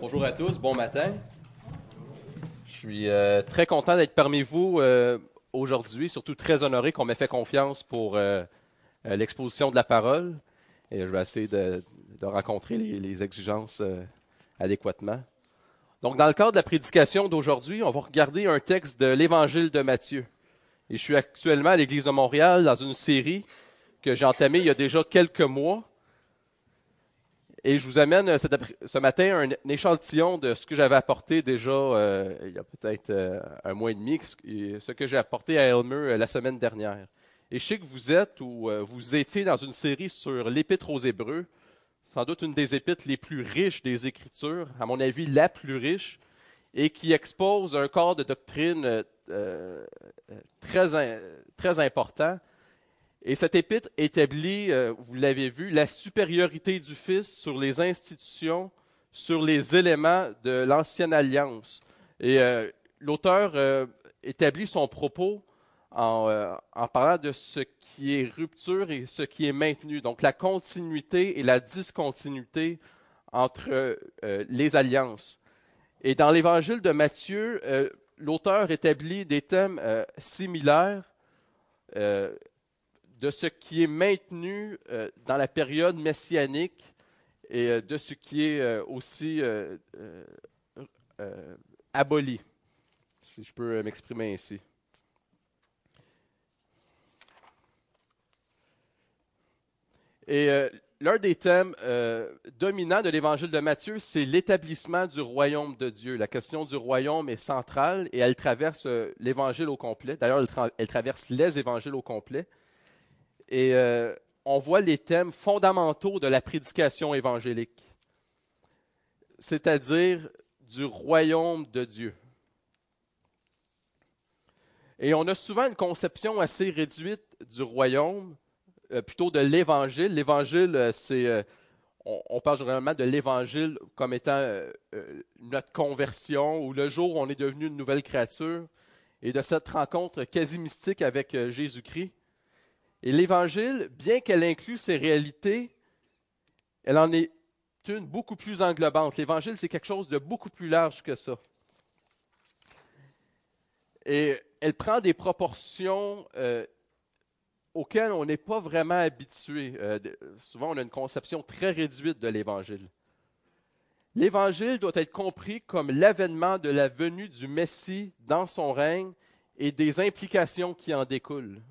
Bonjour à tous, bon matin. Je suis euh, très content d'être parmi vous euh, aujourd'hui, surtout très honoré qu'on m'ait fait confiance pour euh, l'exposition de la parole. Et je vais essayer de, rencontrer les, les exigences adéquatement. Donc, dans le cadre de la prédication d'aujourd'hui, on va regarder un texte de l'Évangile de Matthieu. Et je suis actuellement à l'Église de Montréal dans une série que j'ai entamée il y a déjà quelques mois et je vous amène euh, ce matin un, échantillon de ce que j'avais apporté déjà euh, il y a peut-être euh, un mois et demi, ce que j'ai apporté à Elmer la semaine dernière. Et je sais que vous êtes ou vous étiez dans une série sur l'Épître aux Hébreux, sans doute une des épîtres les plus riches des Écritures, à mon avis la plus riche, et qui expose un corps de doctrine très, très important et cet épître établit, euh, vous l'avez vu, la supériorité du Fils sur les institutions, sur les éléments de l'ancienne alliance. Et euh, l'auteur euh, établit son propos en, parlant de ce qui est rupture et ce qui est maintenu. Donc la continuité et la discontinuité entre les alliances. Et dans l'évangile de Matthieu, l'auteur établit des thèmes similaires de ce qui est maintenu euh, dans la période messianique et euh, de ce qui est euh, aussi aboli, si je peux m'exprimer ainsi. Et l'un des thèmes dominants de l'évangile de Matthieu, c'est l'établissement du royaume de Dieu. La question du royaume est centrale et elle traverse l'évangile au complet. D'ailleurs, elle, elle, traverse les évangiles au complet. Et euh, on voit les thèmes fondamentaux de la prédication évangélique, c'est-à-dire du royaume de Dieu. Et on a souvent une conception assez réduite du royaume, euh, plutôt de l'évangile. L'évangile, euh, c'est, on, parle généralement de l'évangile comme étant notre conversion ou le jour où on est devenu une nouvelle créature et de cette rencontre quasi mystique avec Jésus-Christ. Et l'Évangile, bien qu'elle inclue ces réalités, elle en est une beaucoup plus englobante. L'Évangile, c'est quelque chose de beaucoup plus large que ça. Et elle prend des proportions euh, auxquelles on n'est pas vraiment habitué. Euh, souvent, on a une conception très réduite de l'Évangile. L'Évangile doit être compris comme l'avènement de la venue du Messie dans son règne et des implications qui en découlent.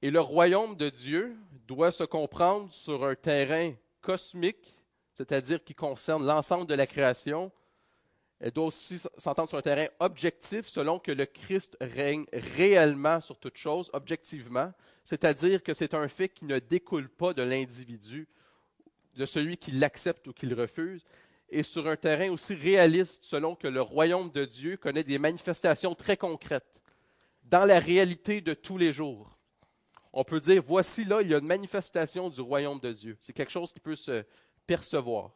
Et le royaume de Dieu doit se comprendre sur un terrain cosmique, c'est-à-dire qui concerne l'ensemble de la création. Elle doit aussi s'entendre sur un terrain objectif, selon que le Christ règne réellement sur toute chose, objectivement, c'est-à-dire que c'est un fait qui ne découle pas de l'individu, de celui qui l'accepte ou qui le refuse, et sur un terrain aussi réaliste, selon que le royaume de Dieu connaît des manifestations très concrètes dans la réalité de tous les jours on peut dire, voici là, il y a une manifestation du royaume de Dieu. C'est quelque chose qui peut se percevoir.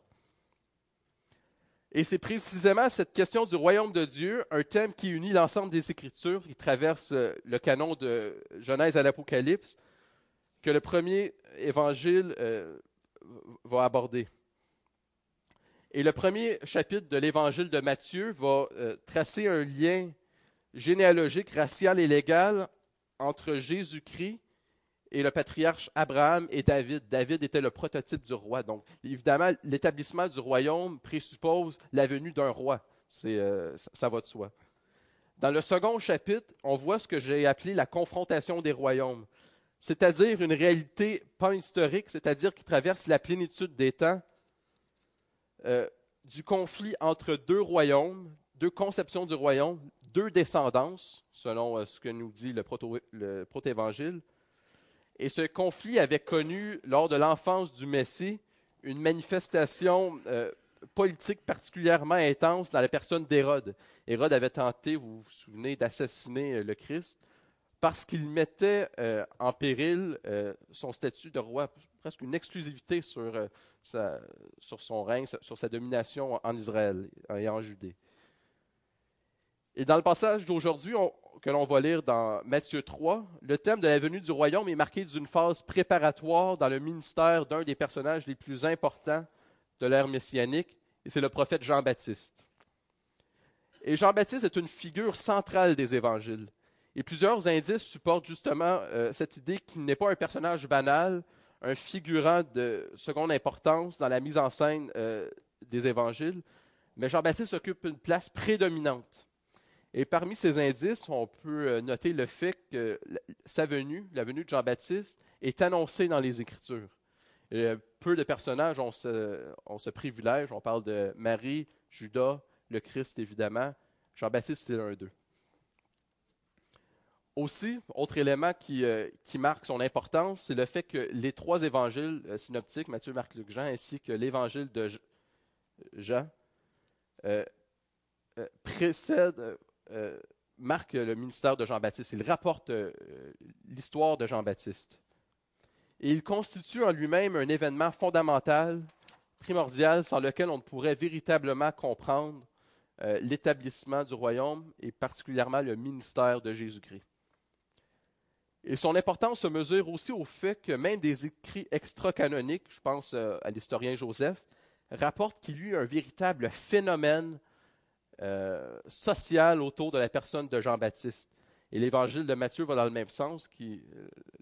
Et c'est précisément cette question du royaume de Dieu, un thème qui unit l'ensemble des Écritures, qui traverse euh, le canon de Genèse à l'Apocalypse, que le premier évangile euh, va aborder. Et le premier chapitre de l'évangile de Matthieu va euh, tracer un lien généalogique, racial et légal entre Jésus-Christ et le patriarche Abraham et David. David était le prototype du roi. Donc, évidemment, l'établissement du royaume présuppose la venue d'un roi. Euh, ça va de soi. Dans le second chapitre, on voit ce que j'ai appelé la confrontation des royaumes, c'est-à-dire une réalité pas historique, c'est-à-dire qui traverse la plénitude des temps, euh, du conflit entre deux royaumes, deux conceptions du royaume, deux descendances, selon euh, ce que nous dit le proto-évangile, et ce conflit avait connu, lors de l'enfance du Messie, une manifestation euh, politique particulièrement intense dans la personne d'Hérode. Hérode avait tenté, vous vous souvenez, d'assassiner euh, le Christ parce qu'il mettait euh, en péril son statut de roi, presque une exclusivité sur, sur son règne, sur sa domination en Israël et en Judée. Et dans le passage d'aujourd'hui, que l'on va lire dans Matthieu 3, le thème de la venue du royaume est marqué d'une phase préparatoire dans le ministère d'un des personnages les plus importants de l'ère messianique, et c'est le prophète Jean-Baptiste. Et Jean-Baptiste est une figure centrale des évangiles. Et plusieurs indices supportent justement euh, cette idée qu'il n'est pas un personnage banal, un figurant de seconde importance dans la mise en scène euh, des évangiles, mais Jean-Baptiste occupe une place prédominante. Et parmi ces indices, on peut euh, noter le fait que sa venue, la venue de Jean-Baptiste, est annoncée dans les Écritures. peu de personnages ont ce, privilège. On parle de Marie, Judas, le Christ, évidemment. Jean-Baptiste est l'un d'eux. Aussi, autre élément qui, euh, qui marque son importance, c'est le fait que les trois évangiles euh, synoptiques, Matthieu, Marc, Luc, Jean, ainsi que l'évangile de Jean, euh, précèdent, marquent le ministère de Jean-Baptiste. Il rapporte l'histoire de Jean-Baptiste. Et il constitue en lui-même un événement fondamental, primordial, sans lequel on ne pourrait véritablement comprendre l'établissement du royaume et particulièrement le ministère de Jésus-Christ. Et son importance se mesure aussi au fait que même des écrits extra-canoniques, je pense euh, à l'historien Joseph, rapportent qu'il y eut un véritable phénomène euh, social autour de la personne de Jean-Baptiste. Et l'évangile de Matthieu va dans le même sens, euh,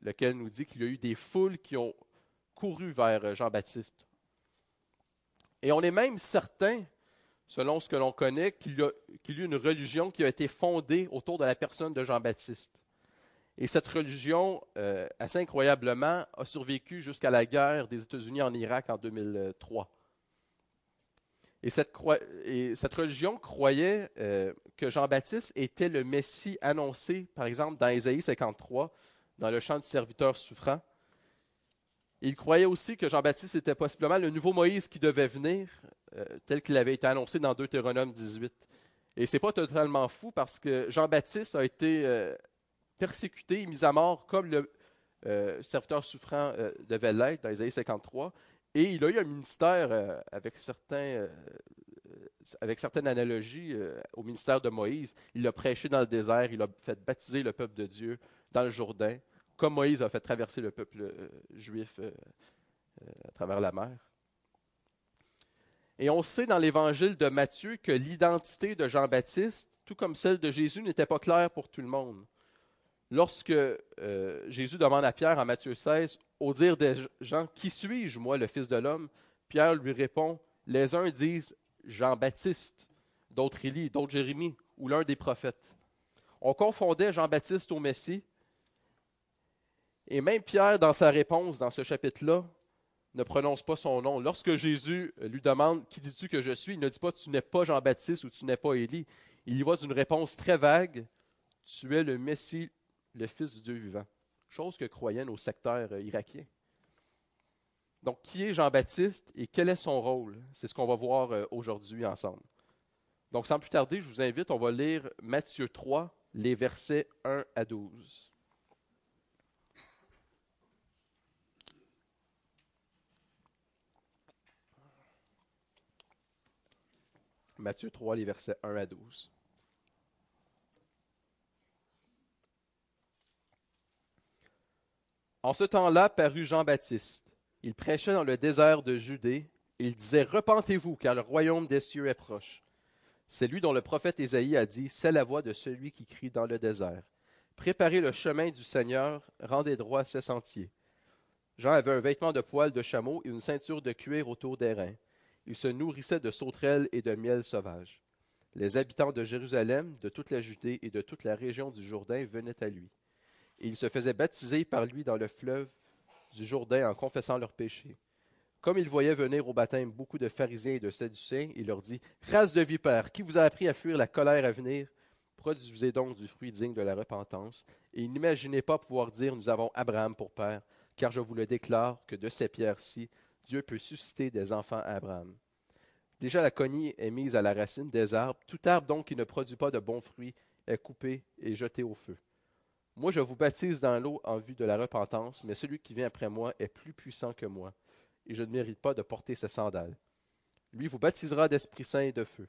lequel nous dit qu'il y a eu des foules qui ont couru vers Jean-Baptiste. Et on est même certain, selon ce que l'on connaît, qu'il y, a eu une religion qui a été fondée autour de la personne de Jean-Baptiste. Et cette religion, euh, assez incroyablement, a survécu jusqu'à la guerre des États-Unis en Irak en 2003. Et cette, religion croyait euh, que Jean-Baptiste était le Messie annoncé, par exemple, dans Ésaïe 53, dans le chant du serviteur souffrant. Il croyait aussi que Jean-Baptiste était possiblement le nouveau Moïse qui devait venir, euh, tel qu'il avait été annoncé dans Deutéronome 18. Et ce n'est pas totalement fou parce que Jean-Baptiste a été persécuté, mis à mort comme le euh, serviteur souffrant euh, devait l'être dans Isaïe 53. Et il a eu un ministère euh, avec, certains, avec certaines analogies au ministère de Moïse. Il a prêché dans le désert, il a fait baptiser le peuple de Dieu dans le Jourdain, comme Moïse a fait traverser le peuple juif à travers la mer. Et on sait dans l'évangile de Matthieu que l'identité de Jean-Baptiste, tout comme celle de Jésus, n'était pas claire pour tout le monde. Lorsque euh, Jésus demande à Pierre en Matthieu 16, au dire des gens, Qui suis-je, moi, le Fils de l'homme Pierre lui répond, Les uns disent Jean-Baptiste, d'autres Élie, d'autres Jérémie, ou l'un des prophètes. On confondait Jean-Baptiste au Messie. Et même Pierre, dans sa réponse, dans ce chapitre-là, ne prononce pas son nom. Lorsque Jésus lui demande Qui dis-tu que je suis il ne dit pas Tu n'es pas Jean-Baptiste ou tu n'es pas Élie. Il y va d'une réponse très vague Tu es le Messie, le Fils du Dieu vivant, chose que croyaient nos secteurs euh, irakiens. Donc, qui est Jean-Baptiste et quel est son rôle? C'est ce qu'on va voir euh, aujourd'hui ensemble. Donc, sans plus tarder, je vous invite, on va lire Matthieu 3, les versets 1 à 12. Matthieu 3, les versets 1 à 12. En ce temps-là parut Jean-Baptiste. Il prêchait dans le désert de Judée. Il disait Repentez-vous, car le royaume des cieux est proche. C'est lui dont le prophète Ésaïe a dit C'est la voix de celui qui crie dans le désert. Préparez le chemin du Seigneur, rendez droit ses sentiers. Jean avait un vêtement de poil de chameau et une ceinture de cuir autour des reins. Il se nourrissait de sauterelles et de miel sauvage. Les habitants de Jérusalem, de toute la Judée et de toute la région du Jourdain venaient à lui et ils se faisaient baptiser par lui dans le fleuve du Jourdain en confessant leurs péchés. Comme il voyait venir au baptême beaucoup de pharisiens et de sadducéens, il leur dit Race de vipères, qui vous a appris à fuir la colère à venir? Produisez donc du fruit digne de la repentance, et n'imaginez pas pouvoir dire Nous avons Abraham pour père, car je vous le déclare que de ces pierres-ci, Dieu peut susciter des enfants à Abraham. Déjà la cognée est mise à la racine des arbres, tout arbre donc qui ne produit pas de bons fruits est coupé et jeté au feu. Moi, je vous baptise dans l'eau en vue de la repentance, mais celui qui vient après moi est plus puissant que moi, et je ne mérite pas de porter ses sandales. Lui vous baptisera d'Esprit Saint et de feu.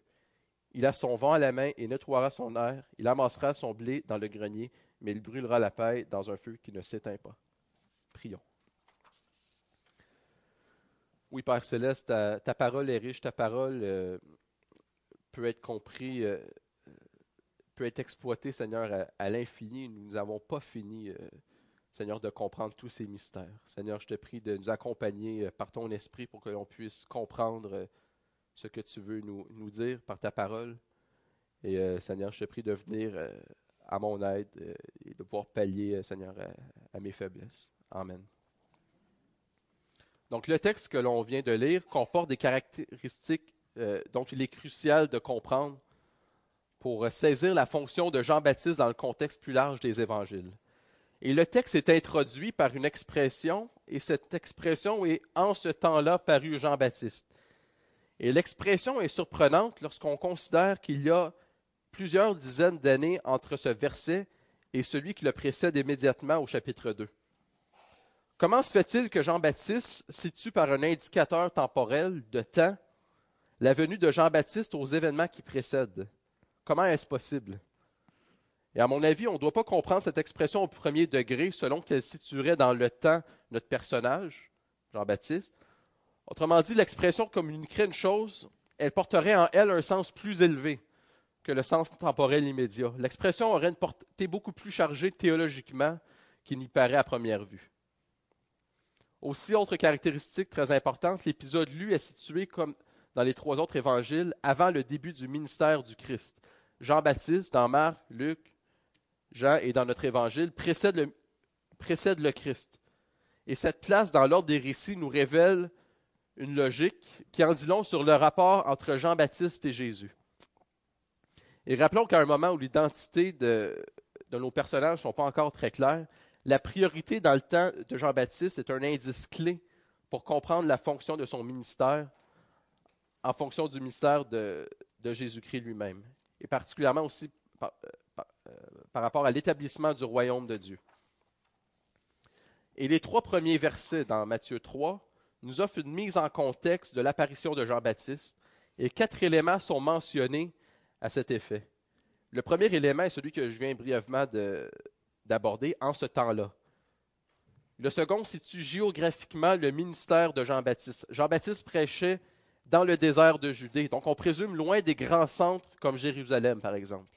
Il a son vent à la main et nettoiera son air. Il amassera son blé dans le grenier, mais il brûlera la paille dans un feu qui ne s'éteint pas. Prions. Oui, Père Céleste, ta, parole est riche, ta parole euh, peut être comprise, euh, peut être exploitée, Seigneur, à, l'infini. Nous n'avons pas fini, euh, Seigneur, de comprendre tous ces mystères. Seigneur, je te prie de nous accompagner par ton esprit pour que l'on puisse comprendre ce que tu veux nous, nous, dire par ta parole. Et Seigneur, je te prie de venir à mon aide et de pouvoir pallier, Seigneur, à mes faiblesses. Amen. Donc le texte que l'on vient de lire comporte des caractéristiques euh, dont il est crucial de comprendre pour saisir la fonction de Jean-Baptiste dans le contexte plus large des évangiles. Et le texte est introduit par une expression, et cette expression est en ce temps-là paru Jean-Baptiste. Et l'expression est surprenante lorsqu'on considère qu'il y a plusieurs dizaines d'années entre ce verset et celui qui le précède immédiatement au chapitre 2. Comment se fait-il que Jean-Baptiste situe par un indicateur temporel de temps la venue de Jean-Baptiste aux événements qui précèdent? Comment est-ce possible? Et à mon avis, on ne doit pas comprendre cette expression au premier degré selon qu'elle situerait dans le temps notre personnage, Jean-Baptiste. Autrement dit, l'expression communiquerait une chose, elle porterait en elle un sens plus élevé que le sens temporel immédiat. L'expression aurait une portée beaucoup plus chargée théologiquement qu'il n'y paraît à première vue. Aussi, autre caractéristique très importante, l'épisode lu est situé comme dans les trois autres évangiles avant le début du ministère du Christ. Jean-Baptiste, dans Marc, Luc, Jean et dans notre évangile, précède le, Christ. Et cette place dans l'ordre des récits nous révèle une logique qui en dit long sur le rapport entre Jean-Baptiste et Jésus. Et rappelons qu'à un moment où l'identité de, de nos personnages ne sont pas encore très claires, la priorité dans le temps de Jean-Baptiste est un indice clé pour comprendre la fonction de son ministère en fonction du ministère de, Jésus-Christ lui-même, et particulièrement aussi par, euh, euh, par rapport à l'établissement du royaume de Dieu. Et les trois premiers versets dans Matthieu 3 nous offrent une mise en contexte de l'apparition de Jean-Baptiste, et quatre éléments sont mentionnés à cet effet. Le premier élément est celui que je viens brièvement de, d'aborder en ce temps-là. Le second situe géographiquement le ministère de Jean-Baptiste. Jean-Baptiste prêchait dans le désert de Judée, donc on présume loin des grands centres comme Jérusalem, par exemple.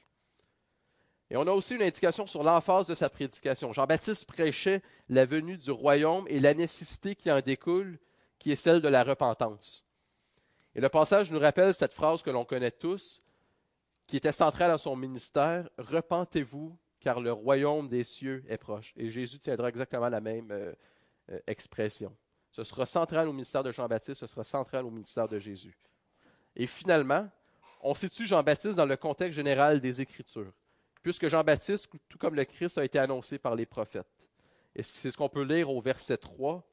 Et on a aussi une indication sur l'emphase de sa prédication. Jean-Baptiste prêchait la venue du royaume et la nécessité qui en découle, qui est celle de la repentance. Et le passage nous rappelle cette phrase que l'on connaît tous, qui était centrale dans son ministère, Repentez-vous car le royaume des cieux est proche. Et Jésus tiendra exactement la même euh, euh, expression. Ce sera central au ministère de Jean-Baptiste, ce sera central au ministère de Jésus. Et finalement, on situe Jean-Baptiste dans le contexte général des Écritures, puisque Jean-Baptiste, tout comme le Christ, a été annoncé par les prophètes. Et c'est ce qu'on peut lire au verset 3.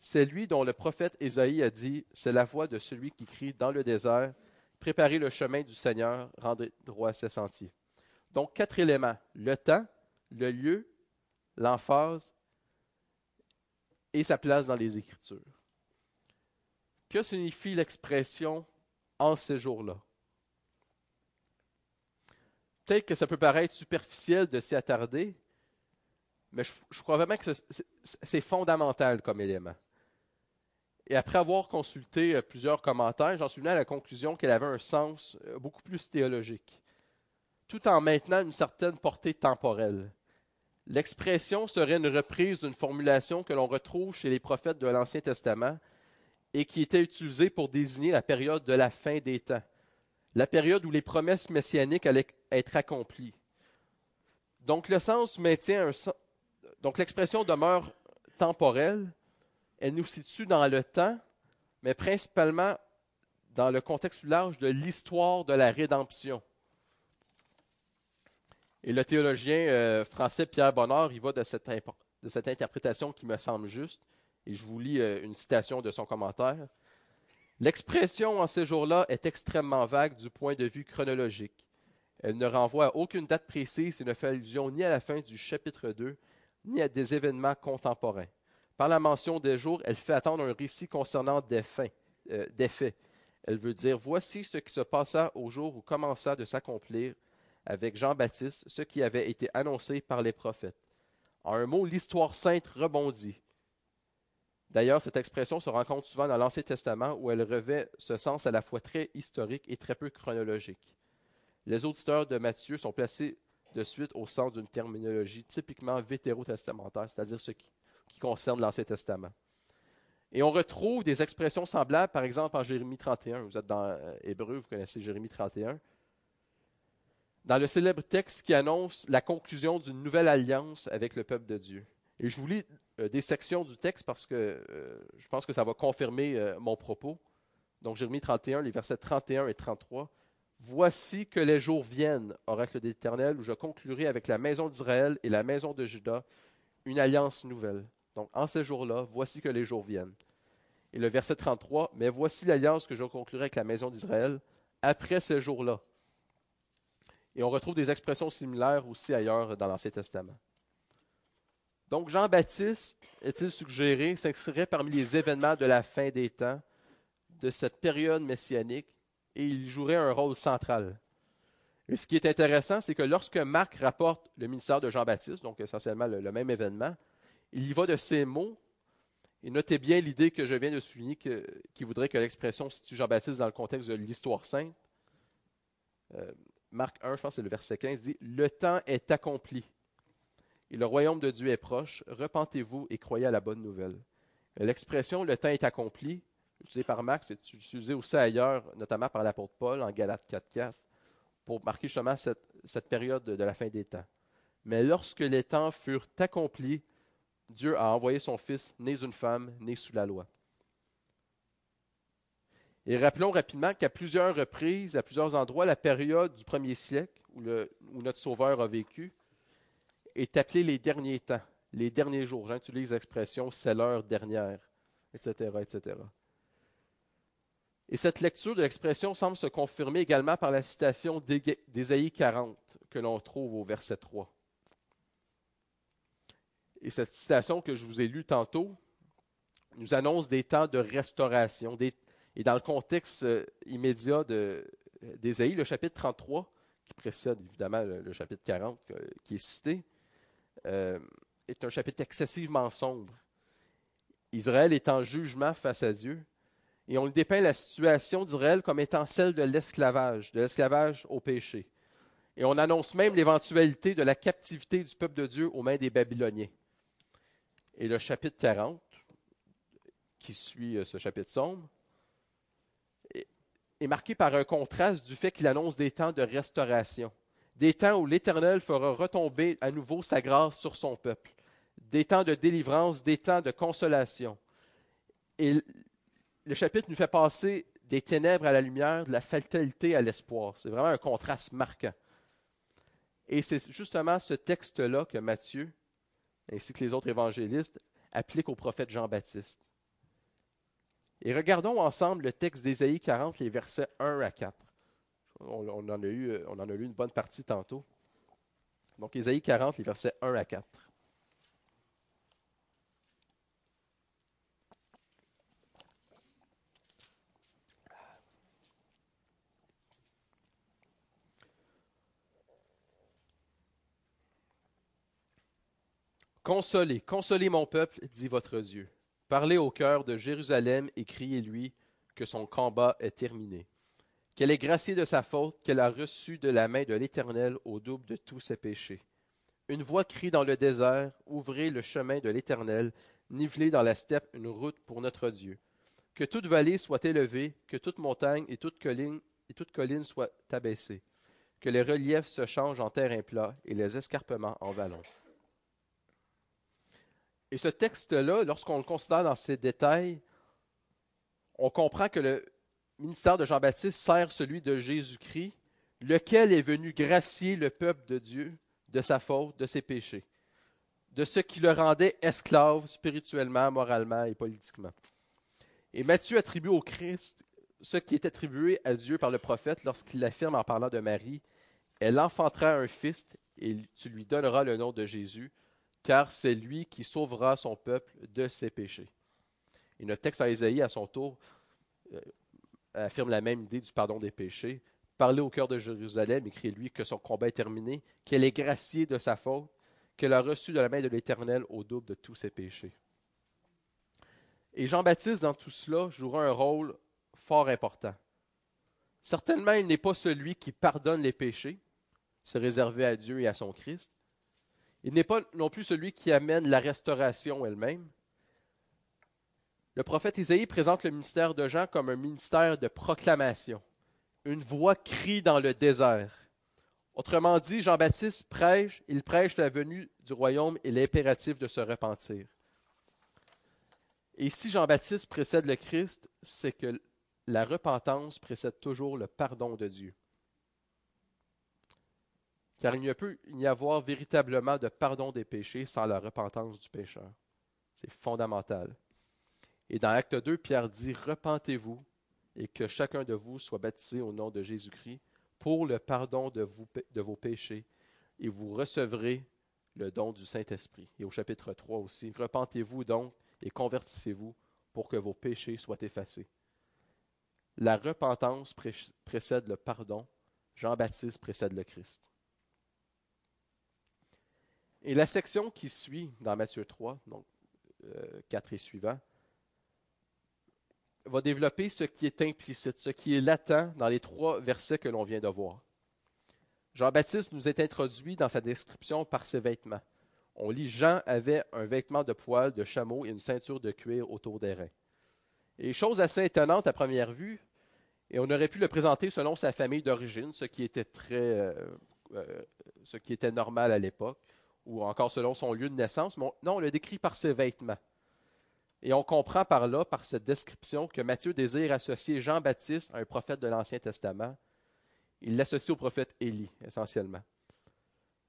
C'est lui dont le prophète Ésaïe a dit C'est la voix de celui qui crie dans le désert Préparez le chemin du Seigneur, rendez droit ses sentiers. Donc, quatre éléments. Le temps, le lieu, l'emphase et sa place dans les Écritures. Que signifie l'expression en ces jours-là? Peut-être que ça peut paraître superficiel de s'y attarder, mais je, crois vraiment que c'est fondamental comme élément. Et après avoir consulté euh, plusieurs commentaires, j'en suis venu à la conclusion qu'elle avait un sens euh, beaucoup plus théologique tout en maintenant une certaine portée temporelle. L'expression serait une reprise d'une formulation que l'on retrouve chez les prophètes de l'Ancien Testament et qui était utilisée pour désigner la période de la fin des temps, la période où les promesses messianiques allaient être accomplies. Donc le sens maintient donc l'expression demeure temporelle, elle nous situe dans le temps, mais principalement dans le contexte plus large de l'histoire de la rédemption. Et le théologien euh, français Pierre Bonnard, il va de cette, interprétation qui me semble juste. Et je vous lis euh, une citation de son commentaire. L'expression en ces jours-là est extrêmement vague du point de vue chronologique. Elle ne renvoie à aucune date précise et ne fait allusion ni à la fin du chapitre 2, ni à des événements contemporains. Par la mention des jours, elle fait attendre un récit concernant des, euh, des faits. Elle veut dire Voici ce qui se passa au jour où commença de s'accomplir avec Jean-Baptiste ce qui avait été annoncé par les prophètes. En un mot, l'histoire sainte rebondit. D'ailleurs, cette expression se rencontre souvent dans l'Ancien Testament où elle revêt ce sens à la fois très historique et très peu chronologique. Les auditeurs de Matthieu sont placés de suite au centre d'une terminologie typiquement vétérotestamentaire, c'est-à-dire ce qui, concerne l'Ancien Testament. Et on retrouve des expressions semblables, par exemple en Jérémie 31. Vous êtes dans euh, Hébreu, vous connaissez Jérémie 31. Dans le célèbre texte qui annonce la conclusion d'une nouvelle alliance avec le peuple de Dieu. Et je vous lis euh, des sections du texte parce que euh, je pense que ça va confirmer euh, mon propos. Donc Jérémie 31, les versets 31 et 33. Voici que les jours viennent, oracle de l'Éternel, où je conclurai avec la maison d'Israël et la maison de Juda une alliance nouvelle. Donc en ces jours-là, voici que les jours viennent. Et le verset 33, mais voici l'alliance que je conclurai avec la maison d'Israël après ces jours-là. Et on retrouve des expressions similaires aussi ailleurs dans l'Ancien Testament. Donc Jean-Baptiste, est-il suggéré, s'inscrirait parmi les événements de la fin des temps, de cette période messianique, et il jouerait un rôle central? Et ce qui est intéressant, c'est que lorsque Marc rapporte le ministère de Jean-Baptiste, donc essentiellement le, même événement, il y va de ces mots, et notez bien l'idée que je viens de souligner, qui voudrait que l'expression situe Jean-Baptiste dans le contexte de l'histoire sainte. Euh, Marc 1, je pense que c'est le verset 15, dit Le temps est accompli et le royaume de Dieu est proche, repentez-vous et croyez à la bonne nouvelle. L'expression le temps est accompli, utilisée par Marx, c'est utilisée aussi ailleurs, notamment par l'apôtre Paul en Galates 4.4, pour marquer justement cette, période de, de la fin des temps. Mais lorsque les temps furent accomplis, Dieu a envoyé son Fils, né d'une femme, né sous la loi. Et rappelons rapidement qu'à plusieurs reprises, à plusieurs endroits, la période du premier siècle où, notre Sauveur a vécu est appelé les derniers temps, les derniers jours. J'utilise l'expression c'est l'heure dernière, etc., etc. Et cette lecture de l'expression semble se confirmer également par la citation d'Ésaïe 40 que l'on trouve au verset 3. Et cette citation que je vous ai lue tantôt nous annonce des temps de restauration. Et dans le contexte euh, immédiat d'Ésaïe, le chapitre 33, qui précède évidemment le chapitre 40 qui est cité, euh, est un chapitre excessivement sombre. Israël est en jugement face à Dieu. Et on dépeint la situation d'Israël comme étant celle de l'esclavage, de l'esclavage au péché. Et on annonce même l'éventualité de la captivité du peuple de Dieu aux mains des Babyloniens. Et le chapitre 40, qui suit euh, ce chapitre sombre, est marqué par un contraste du fait qu'il annonce des temps de restauration des temps où l'Éternel fera retomber à nouveau sa grâce sur son peuple, des temps de délivrance, des temps de consolation. Et le chapitre nous fait passer des ténèbres à la lumière, de la fatalité à l'espoir. C'est vraiment un contraste marquant. Et c'est justement ce texte-là que Matthieu, ainsi que les autres évangélistes, appliquent au prophète Jean-Baptiste. Et regardons ensemble le texte d'Ésaïe 40, les versets 1 à 4. On, en a eu, euh, en a lu une bonne partie tantôt. Donc, Ésaïe 40, les versets 1 à 4. Consolez, consolez mon peuple, dit votre Dieu. Parlez au cœur de Jérusalem et criez-lui que son combat est terminé qu'elle est graciée de sa faute, qu'elle a reçu de la main de l'Éternel au double de tous ses péchés. Une voix crie dans le désert, Ouvrez le chemin de l'Éternel, nivelez dans la steppe une route pour notre Dieu. Que toute vallée soit élevée, que toute montagne et toute colline, et toute colline soient abaissées, que les reliefs se changent en terrain plat et les escarpements en vallons. Et ce texte-là, lorsqu'on le considère dans ses détails, on comprend que le, ministère de Jean-Baptiste sert celui de Jésus-Christ, lequel est venu gracier le peuple de Dieu de sa faute, de ses péchés, de ce qui le rendait esclave spirituellement, moralement et politiquement. Et Matthieu attribue au Christ ce qui est attribué à Dieu par le prophète lorsqu'il affirme en parlant de Marie, Elle enfantera un fils et tu lui donneras le nom de Jésus, car c'est lui qui sauvera son peuple de ses péchés. Et notre texte à Isaïe, à son tour, euh, affirme la même idée du pardon des péchés. Parlez au cœur de Jérusalem, écrit-lui que son combat est terminé, qu'elle est graciée de sa faute, qu'elle a reçu de la main de l'Éternel au double de tous ses péchés. Et Jean-Baptiste, dans tout cela, jouera un rôle fort important. Certainement, il n'est pas celui qui pardonne les péchés, c'est réservé à Dieu et à son Christ. Il n'est pas non plus celui qui amène la restauration elle-même. Le prophète Isaïe présente le ministère de Jean comme un ministère de proclamation. Une voix crie dans le désert. Autrement dit, Jean-Baptiste prêche, il prêche la venue du royaume et l'impératif de se repentir. Et si Jean-Baptiste précède le Christ, c'est que la repentance précède toujours le pardon de Dieu. Car il ne peut y avoir véritablement de pardon des péchés sans la repentance du pécheur. C'est fondamental. Et dans Acte 2, Pierre dit Repentez-vous et que chacun de vous soit baptisé au nom de Jésus-Christ pour le pardon de, vos péchés, et vous recevrez le don du Saint-Esprit. Et au chapitre 3 aussi Repentez-vous donc et convertissez-vous pour que vos péchés soient effacés. La repentance précède le pardon, Jean-Baptiste précède le Christ. Et la section qui suit dans Matthieu 3, donc 4 euh, et suivant, va développer ce qui est implicite, ce qui est latent dans les trois versets que l'on vient de voir. Jean-Baptiste nous est introduit dans sa description par ses vêtements. On lit Jean avait un vêtement de poil de chameau et une ceinture de cuir autour des reins. Et chose assez étonnante à première vue, et on aurait pu le présenter selon sa famille d'origine, ce qui était très, euh, euh, ce qui était normal à l'époque, ou encore selon son lieu de naissance. Non, on le décrit par ses vêtements. Et on comprend par là, par cette description, que Matthieu désire associer Jean-Baptiste à un prophète de l'Ancien Testament. Il l'associe au prophète Élie, essentiellement.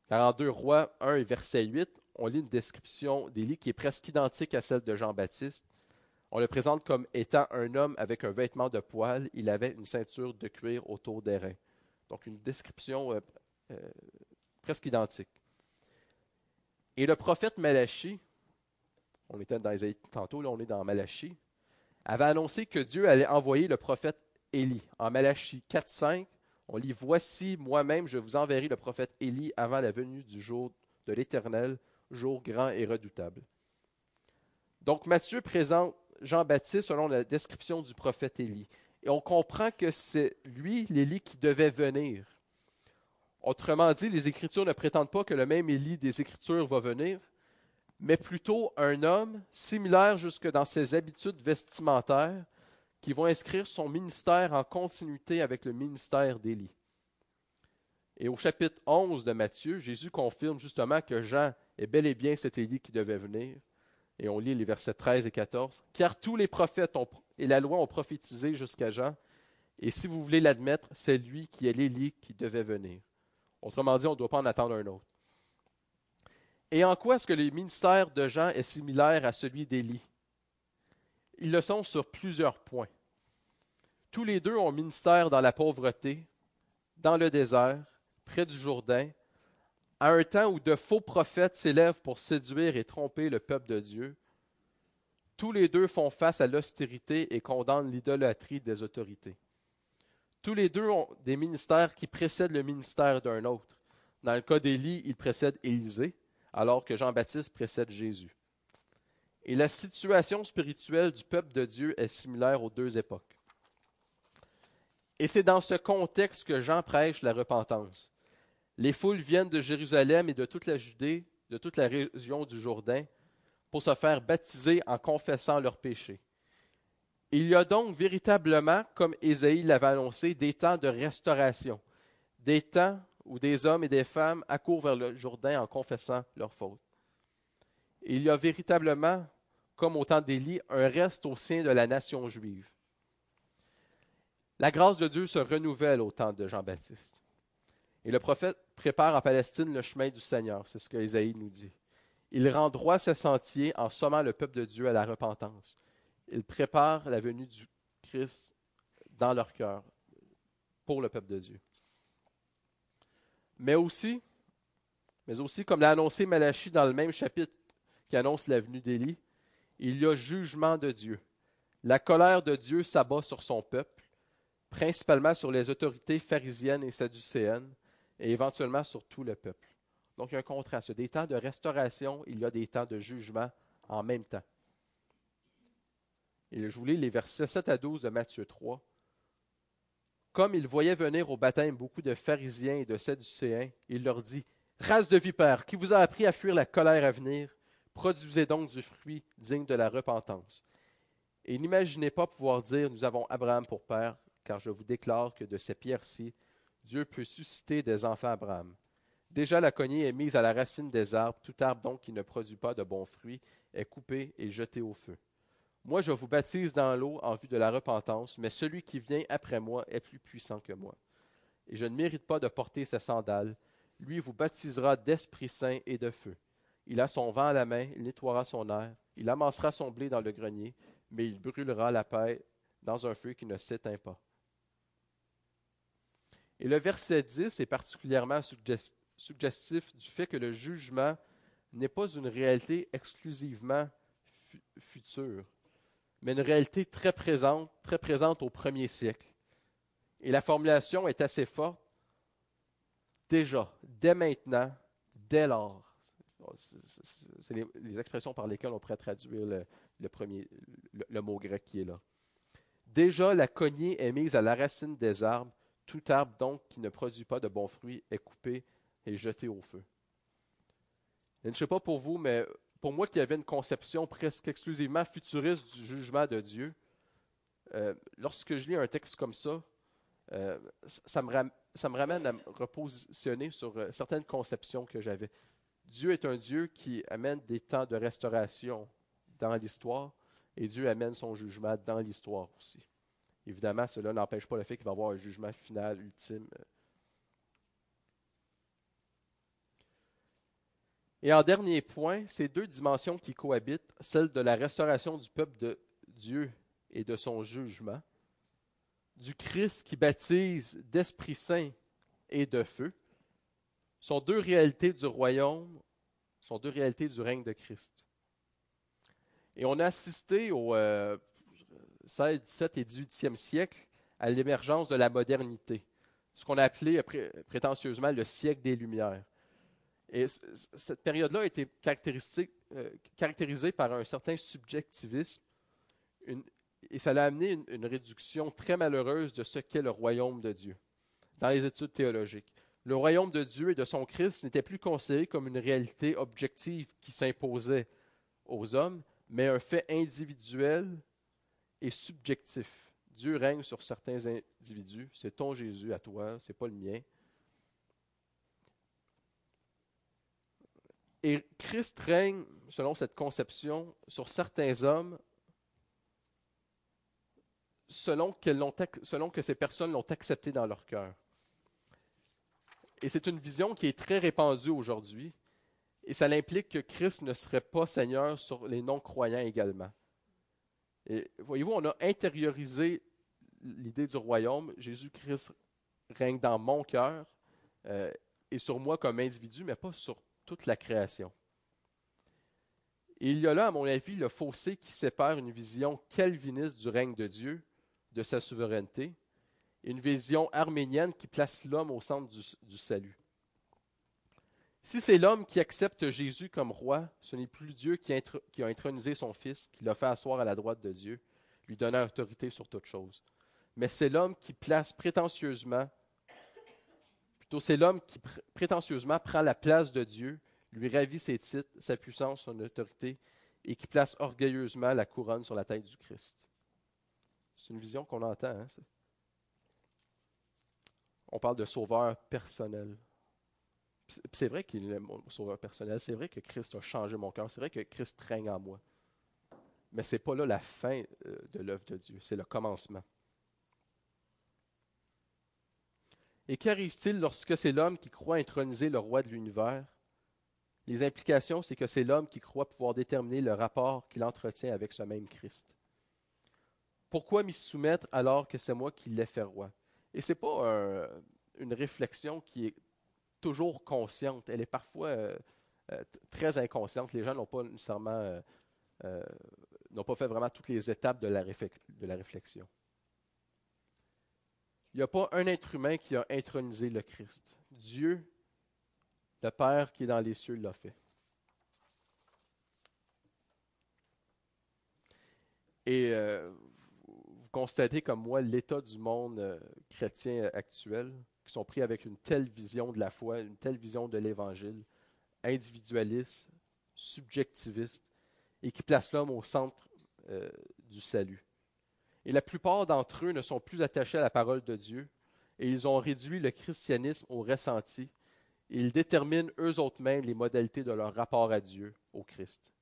Car en 2 Rois 1 et verset 8, on lit une description d'Élie qui est presque identique à celle de Jean-Baptiste. On le présente comme étant un homme avec un vêtement de poil. Il avait une ceinture de cuir autour des reins. Donc une description euh, euh, presque identique. Et le prophète Malachie, on était dans Isaïe tantôt, là on est dans Malachie, avait annoncé que Dieu allait envoyer le prophète Élie. En Malachie 4.5, on lit Voici, moi-même, je vous enverrai le prophète Élie avant la venue du jour de l'Éternel, jour grand et redoutable. Donc Matthieu présente Jean-Baptiste selon la description du prophète Élie. Et on comprend que c'est lui, l'Élie, qui devait venir. Autrement dit, les Écritures ne prétendent pas que le même Élie des Écritures va venir, mais plutôt un homme similaire jusque dans ses habitudes vestimentaires qui vont inscrire son ministère en continuité avec le ministère d'Élie. Et au chapitre 11 de Matthieu, Jésus confirme justement que Jean est bel et bien cet Élie qui devait venir. Et on lit les versets 13 et 14. Car tous les prophètes et la loi ont prophétisé jusqu'à Jean. Et si vous voulez l'admettre, c'est lui qui est l'Élie qui devait venir. Autrement dit, on ne doit pas en attendre un autre. Et en quoi est-ce que le ministère de Jean est similaire à celui d'Élie? Ils le sont sur plusieurs points. Tous les deux ont ministère dans la pauvreté, dans le désert, près du Jourdain, à un temps où de faux prophètes s'élèvent pour séduire et tromper le peuple de Dieu. Tous les deux font face à l'austérité et condamnent l'idolâtrie des autorités. Tous les deux ont des ministères qui précèdent le ministère d'un autre. Dans le cas d'Élie, il précède Élisée alors que Jean-Baptiste précède Jésus. Et la situation spirituelle du peuple de Dieu est similaire aux deux époques. Et c'est dans ce contexte que Jean prêche la repentance. Les foules viennent de Jérusalem et de toute la Judée, de toute la région du Jourdain, pour se faire baptiser en confessant leurs péchés. Il y a donc véritablement, comme Ésaïe l'avait annoncé, des temps de restauration, des temps où des hommes et des femmes accourent vers le Jourdain en confessant leurs fautes. Il y a véritablement, comme au temps d'Élie, un reste au sein de la nation juive. La grâce de Dieu se renouvelle au temps de Jean-Baptiste. Et le prophète prépare en Palestine le chemin du Seigneur, c'est ce que Isaïe nous dit. Il rend droit ses sentiers en sommant le peuple de Dieu à la repentance. Il prépare la venue du Christ dans leur cœur pour le peuple de Dieu. Mais aussi, mais aussi, comme l'a annoncé Malachie dans le même chapitre qui annonce la venue d'Élie, il y a jugement de Dieu. La colère de Dieu s'abat sur son peuple, principalement sur les autorités pharisiennes et sadducéennes, et éventuellement sur tout le peuple. Donc il y a un contraste. Des temps de restauration, il y a des temps de jugement en même temps. Et je voulais les versets 7 à 12 de Matthieu 3. Comme il voyait venir au baptême beaucoup de pharisiens et de sadducéens, il leur dit Race de vipères, qui vous a appris à fuir la colère à venir Produisez donc du fruit digne de la repentance. Et n'imaginez pas pouvoir dire Nous avons Abraham pour père, car je vous déclare que de ces pierres-ci, Dieu peut susciter des enfants Abraham. Déjà la cognée est mise à la racine des arbres, tout arbre donc qui ne produit pas de bons fruits est coupé et jeté au feu. Moi je vous baptise dans l'eau en vue de la repentance, mais celui qui vient après moi est plus puissant que moi. Et je ne mérite pas de porter ses sandales. Lui vous baptisera d'Esprit Saint et de feu. Il a son vent à la main, il nettoiera son air, il amassera son blé dans le grenier, mais il brûlera la paix dans un feu qui ne s'éteint pas. Et le verset 10 est particulièrement suggestif du fait que le jugement n'est pas une réalité exclusivement future, mais une réalité très présente, très présente au premier siècle. Et la formulation est assez forte. Déjà, dès maintenant, dès lors. C'est les, expressions par lesquelles on pourrait traduire le, premier, le, mot grec qui est là. Déjà, la cognée est mise à la racine des arbres. Tout arbre, donc, qui ne produit pas de bons fruits est coupé et jeté au feu. je ne sais pas pour vous, mais pour moi qui avait une conception presque exclusivement futuriste du jugement de Dieu, euh, lorsque je lis un texte comme ça, euh, ça, me ramène à me repositionner sur euh, certaines conceptions que j'avais. Dieu est un Dieu qui amène des temps de restauration dans l'histoire et Dieu amène son jugement dans l'histoire aussi. Évidemment, cela n'empêche pas le fait qu'il va y avoir un jugement final, ultime. Et en dernier point, ces deux dimensions qui cohabitent, celle de la restauration du peuple de Dieu et de son jugement, du Christ qui baptise d'Esprit Saint et de feu, sont deux réalités du royaume, sont deux réalités du règne de Christ. Et on a assisté au 16, 17 et 18e siècle à l'émergence de la modernité, ce qu'on a appelé prétentieusement le siècle des Lumières. Et cette période-là a été euh, caractérisée par un certain subjectivisme, et ça a amené une, une, réduction très malheureuse de ce qu'est le royaume de Dieu dans les études théologiques le royaume de Dieu et de son Christ n'était plus considéré comme une réalité objective qui s'imposait aux hommes, mais un fait individuel et subjectif. Dieu règne sur certains individus. C'est ton Jésus à toi, c'est pas le mien. Et Christ règne, selon cette conception, sur certains hommes selon, que ces personnes l'ont accepté dans leur cœur. Et c'est une vision qui est très répandue aujourd'hui. Et ça implique que Christ ne serait pas Seigneur sur les non-croyants également. Et voyez-vous, on a intériorisé l'idée du royaume. Jésus-Christ règne dans mon cœur euh, et sur moi comme individu, mais pas sur toute la création. Et il y a là, à mon avis, le fossé qui sépare une vision calviniste du règne de Dieu, de sa souveraineté, une vision arménienne qui place l'homme au centre du, salut. Si c'est l'homme qui accepte Jésus comme roi, ce n'est plus Dieu qui a, intronisé son Fils, qui l'a fait asseoir à la droite de Dieu, lui donnant autorité sur toute chose. Mais c'est l'homme qui place prétentieusement, c'est l'homme qui prétentieusement prend la place de Dieu, lui ravit ses titres, sa puissance, son autorité, et qui place orgueilleusement la couronne sur la tête du Christ. C'est une vision qu'on entend. Hein, on parle de sauveur personnel. C'est vrai qu'il est mon sauveur personnel. C'est vrai que Christ a changé mon cœur. C'est vrai que Christ règne en moi. Mais ce n'est pas là la fin euh, de l'œuvre de Dieu. C'est le commencement. Et qu'arrive-t-il lorsque c'est l'homme qui croit introniser le roi de l'univers? Les implications, c'est que c'est l'homme qui croit pouvoir déterminer le rapport qu'il entretient avec ce même Christ. Pourquoi m'y soumettre alors que c'est moi qui l'ai fait roi? Et ce n'est pas une réflexion qui est toujours consciente. Elle est parfois euh, euh, très inconsciente. Les gens n'ont pas nécessairement euh, n'ont pas fait vraiment toutes les étapes de la, de la réflexion. Il n'y a pas un être humain qui a intronisé le Christ. Dieu, le Père qui est dans les cieux, l'a fait. Et euh, vous constatez comme moi l'état du monde euh, chrétien actuel, qui sont pris avec une telle vision de la foi, une telle vision de l'Évangile, individualiste, subjectiviste, et qui place l'homme au centre euh, du salut. Et la plupart d'entre eux ne sont plus attachés à la parole de Dieu, et ils ont réduit le christianisme au ressenti, ils déterminent eux autres mêmes les modalités de leur rapport à Dieu, au Christ.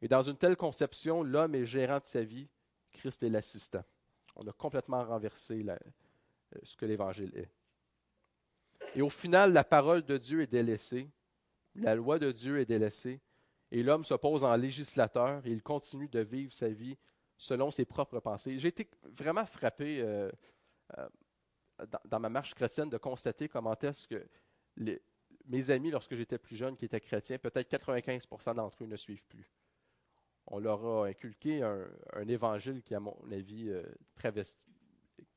Et dans une telle conception, l'homme est gérant de sa vie, Christ est l'assistant. On a complètement renversé euh, ce que l'Évangile est. Et au final, la parole de Dieu est délaissée, la loi de Dieu est délaissée, et l'homme se pose en législateur et il continue de vivre sa vie selon ses propres pensées. J'ai été vraiment frappé euh, euh, dans, ma marche chrétienne de constater comment est-ce que mes amis, lorsque j'étais plus jeune, qui étaient chrétiens, peut-être 95% d'entre eux ne suivent plus. On leur a inculqué un, évangile qui, à mon avis, euh,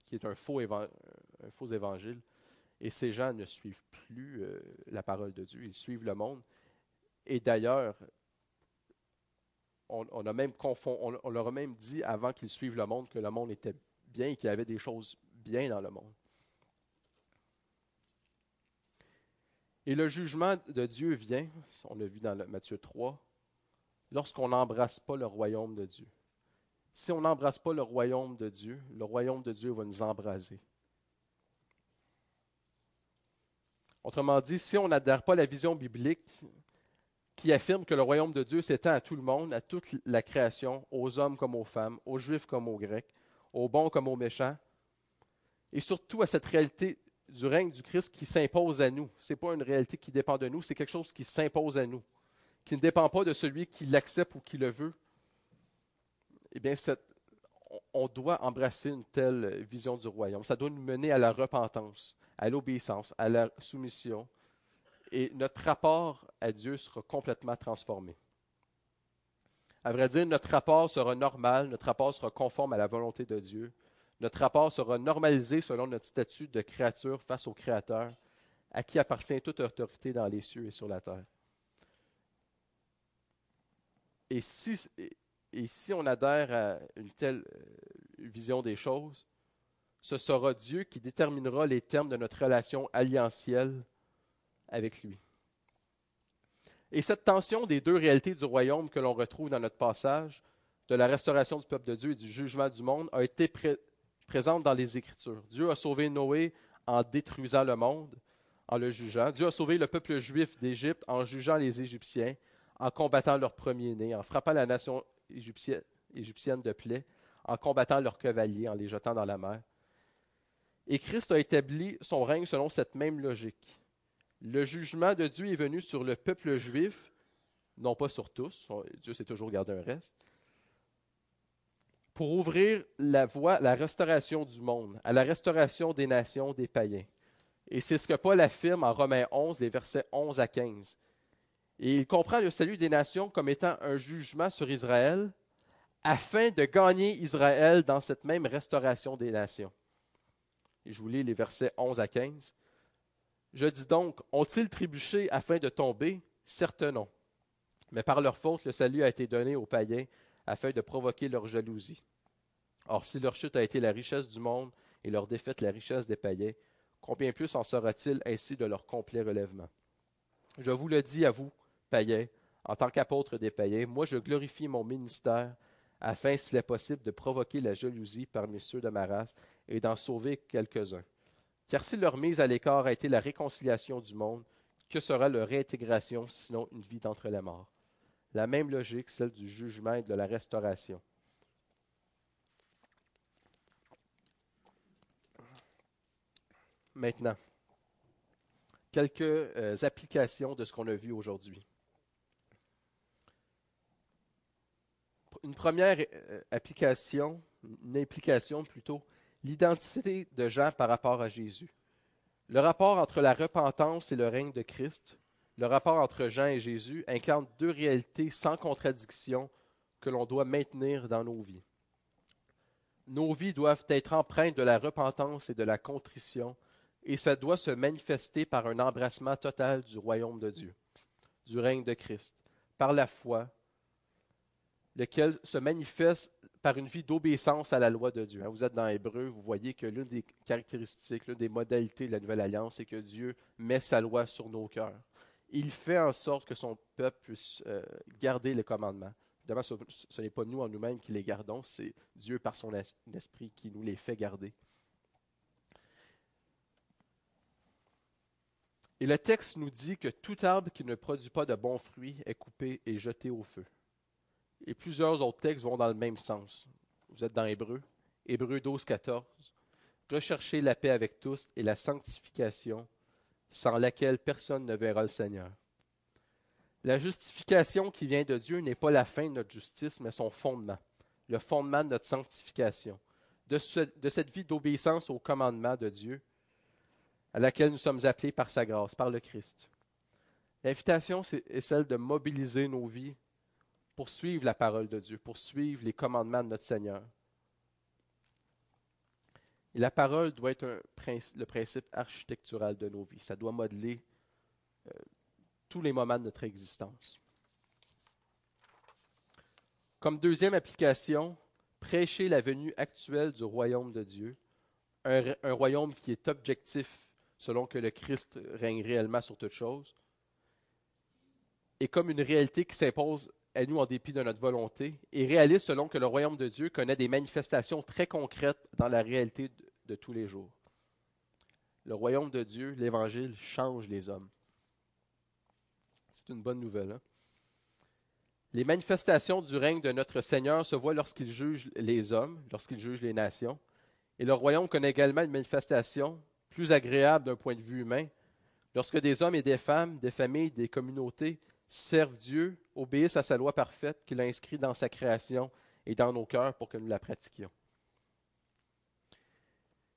qui est un faux, un faux évangile. Et ces gens ne suivent plus la parole de Dieu, ils suivent le monde. Et d'ailleurs, on, leur a même dit avant qu'ils suivent le monde que le monde était bien et qu'il y avait des choses bien dans le monde. Et le jugement de Dieu vient, on l'a vu dans Matthieu 3, lorsqu'on n'embrasse pas le royaume de Dieu. Si on n'embrasse pas le royaume de Dieu, le royaume de Dieu va nous embraser. Autrement dit, si on n'adhère pas à la vision biblique qui affirme que le royaume de Dieu s'étend à tout le monde, à toute la création, aux hommes comme aux femmes, aux juifs comme aux grecs, aux bons comme aux méchants, et surtout à cette réalité du règne du Christ qui s'impose à nous. Ce n'est pas une réalité qui dépend de nous, c'est quelque chose qui s'impose à nous, qui ne dépend pas de celui qui l'accepte ou qui le veut. Eh bien, on doit embrasser une telle vision du royaume. Ça doit nous mener à la repentance, à l'obéissance, à la soumission. Et notre rapport à Dieu sera complètement transformé. À vrai dire, notre rapport sera normal, notre rapport sera conforme à la volonté de Dieu, notre rapport sera normalisé selon notre statut de créature face au Créateur, à qui appartient toute autorité dans les cieux et sur la terre. Et si, et si on adhère à une telle euh, vision des choses, ce sera Dieu qui déterminera les termes de notre relation alliantielle avec lui. Et cette tension des deux réalités du royaume que l'on retrouve dans notre passage, de la restauration du peuple de Dieu et du jugement du monde, a été présente dans les Écritures. Dieu a sauvé Noé en détruisant le monde, en le jugeant. Dieu a sauvé le peuple juif d'Égypte en jugeant les Égyptiens, en combattant leurs premiers-nés, en frappant la nation égyptienne, égyptienne de plaies, en combattant leurs cavaliers, en les jetant dans la mer. Et Christ a établi son règne selon cette même logique. Le jugement de Dieu est venu sur le peuple juif, non pas sur tous, Dieu s'est toujours gardé un reste, pour ouvrir la voie à la restauration du monde, à la restauration des nations, des païens. Et c'est ce que Paul affirme en Romains 11, les versets 11 à 15. Et il comprend le salut des nations comme étant un jugement sur Israël, afin de gagner Israël dans cette même restauration des nations. Et je vous lis les versets 11 à 15. Je dis donc, ont-ils trébuché afin de tomber? Certes non. Mais par leur faute, le salut a été donné aux païens afin de provoquer leur jalousie. Or, si leur chute a été la richesse du monde et leur défaite la richesse des païens, combien plus en sera-t-il ainsi de leur complet relèvement? Je vous le dis à vous, païens, en tant qu'apôtre des païens, moi je glorifie mon ministère afin, s'il est possible, de provoquer la jalousie parmi ceux de ma race et d'en sauver quelques-uns. Car si leur mise à l'écart a été la réconciliation du monde, que sera leur réintégration sinon une vie d'entre les morts? La même logique, celle du jugement et de la restauration. Maintenant, quelques euh, applications de ce qu'on a vu aujourd'hui. Une première euh, application, une implication plutôt, l'identité de Jean par rapport à Jésus. Le rapport entre la repentance et le règne de Christ, le rapport entre Jean et Jésus incarne deux réalités sans contradiction que l'on doit maintenir dans nos vies. Nos vies doivent être empreintes de la repentance et de la contrition, et ça doit se manifester par un embrassement total du royaume de Dieu, du règne de Christ, par la foi, lequel se manifeste par une vie d'obéissance à la loi de Dieu. Hein, vous êtes dans Hébreu, vous voyez que l'une des caractéristiques, l'une des modalités de la Nouvelle Alliance, c'est que Dieu met sa loi sur nos cœurs. Il fait en sorte que son peuple puisse euh, garder les commandements. Évidemment, ce, ce n'est pas nous en nous-mêmes qui les gardons, c'est Dieu par son esprit qui nous les fait garder. Et le texte nous dit que tout arbre qui ne produit pas de bons fruits est coupé et jeté au feu. Et plusieurs autres textes vont dans le même sens. Vous êtes dans Hébreu, Hébreu 12, 14. Recherchez la paix avec tous et la sanctification, sans laquelle personne ne verra le Seigneur. La justification qui vient de Dieu n'est pas la fin de notre justice, mais son fondement, le fondement de notre sanctification, de, de cette vie d'obéissance au commandement de Dieu à laquelle nous sommes appelés par sa grâce, par le Christ. L'invitation est celle de mobiliser nos vies pour suivre la parole de Dieu, pour suivre les commandements de notre Seigneur. Et la parole doit être le principe architectural de nos vies. Ça doit modeler euh, tous les moments de notre existence. Comme deuxième application, prêcher la venue actuelle du royaume de Dieu, un royaume qui est objectif selon que le Christ règne réellement sur toutes choses, et comme une réalité qui s'impose à nous en dépit de notre volonté, et réaliste selon que le royaume de Dieu connaît des manifestations très concrètes dans la réalité de, tous les jours. Le royaume de Dieu, l'Évangile, change les hommes. C'est une bonne nouvelle. Hein? Les manifestations du règne de notre Seigneur se voient lorsqu'il juge les hommes, lorsqu'il juge les nations. Et le royaume connaît également une manifestation plus agréable d'un point de vue humain, lorsque des hommes et des femmes, des familles, des communautés servent Dieu, obéissent à sa loi parfaite qu'il a inscrite dans sa création et dans nos cœurs pour que nous la pratiquions.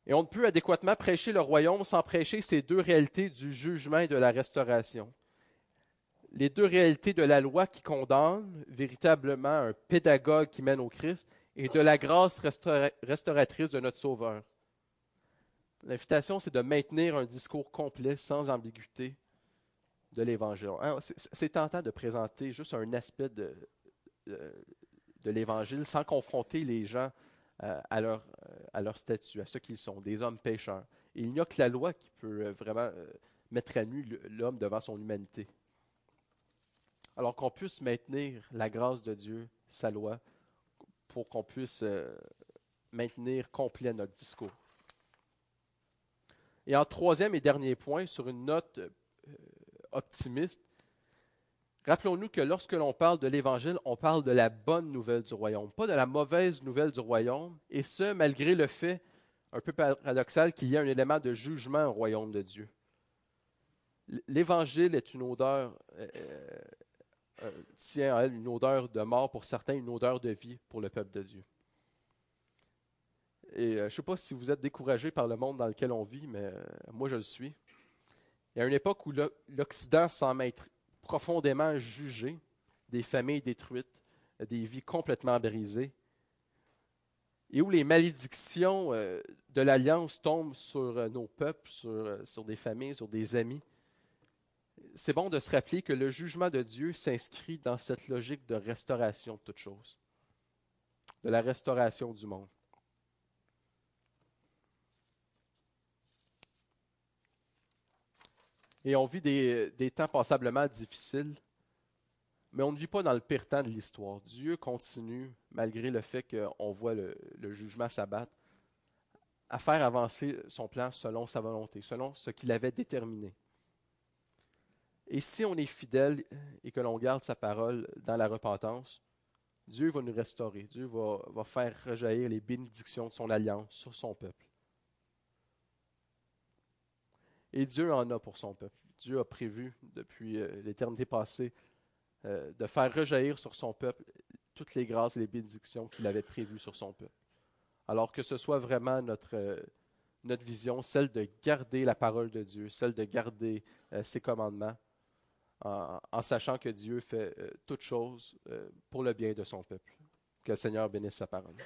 Et on ne peut adéquatement prêcher le royaume sans prêcher ces deux réalités du jugement et de la restauration. Les deux réalités de la loi qui condamne, véritablement un pédagogue qui mène au Christ, et de la grâce restauratrice de notre Sauveur. L'invitation, c'est de maintenir un discours complet, sans ambiguïté, de l'Évangile. Hein, c'est tentant de présenter juste un aspect de, l'Évangile sans confronter les gens euh, à, leur, euh, à leur statut, à ce qu'ils sont, des hommes pécheurs. il n'y a que la loi qui peut euh, vraiment mettre à nu l'homme devant son humanité. Alors qu'on puisse maintenir la grâce de Dieu, sa loi, pour qu'on puisse maintenir complet notre discours. Et en troisième et dernier point, sur une note optimiste, rappelons-nous que lorsque l'on parle de l'Évangile, on parle de la bonne nouvelle du royaume, pas de la mauvaise nouvelle du royaume, et ce, malgré le fait un peu paradoxal qu'il y a un élément de jugement au royaume de Dieu. L'Évangile est une odeur, euh, euh, tient à elle une odeur de mort pour certains, une odeur de vie pour le peuple de Dieu. Et euh, je ne sais pas si vous êtes découragé par le monde dans lequel on vit, mais euh, moi je le suis. Il y une époque où l'Occident semble être profondément jugé, des familles détruites, des vies complètement brisées, et où les malédictions euh, de l'alliance tombent sur nos peuples, sur, sur des familles, sur des amis. C'est bon de se rappeler que le jugement de Dieu s'inscrit dans cette logique de restauration de toutes choses, de la restauration du monde. Et on vit des, temps passablement difficiles, mais on ne vit pas dans le pire temps de l'histoire. Dieu continue, malgré le fait qu'on voit le, jugement s'abattre, à faire avancer son plan selon sa volonté, selon ce qu'il avait déterminé. Et si on est fidèle et que l'on garde sa parole dans la repentance, Dieu va nous restaurer. Dieu va, va, faire rejaillir les bénédictions de son alliance sur son peuple. Et Dieu en a pour son peuple. Dieu a prévu depuis euh, l'éternité passée euh, de faire rejaillir sur son peuple toutes les grâces et les bénédictions qu'il avait prévues sur son peuple. Alors que ce soit vraiment notre, euh, notre vision, celle de garder la parole de Dieu, celle de garder ses commandements, en, en, sachant que Dieu fait toutes choses pour le bien de son peuple. Que le Seigneur bénisse sa parole.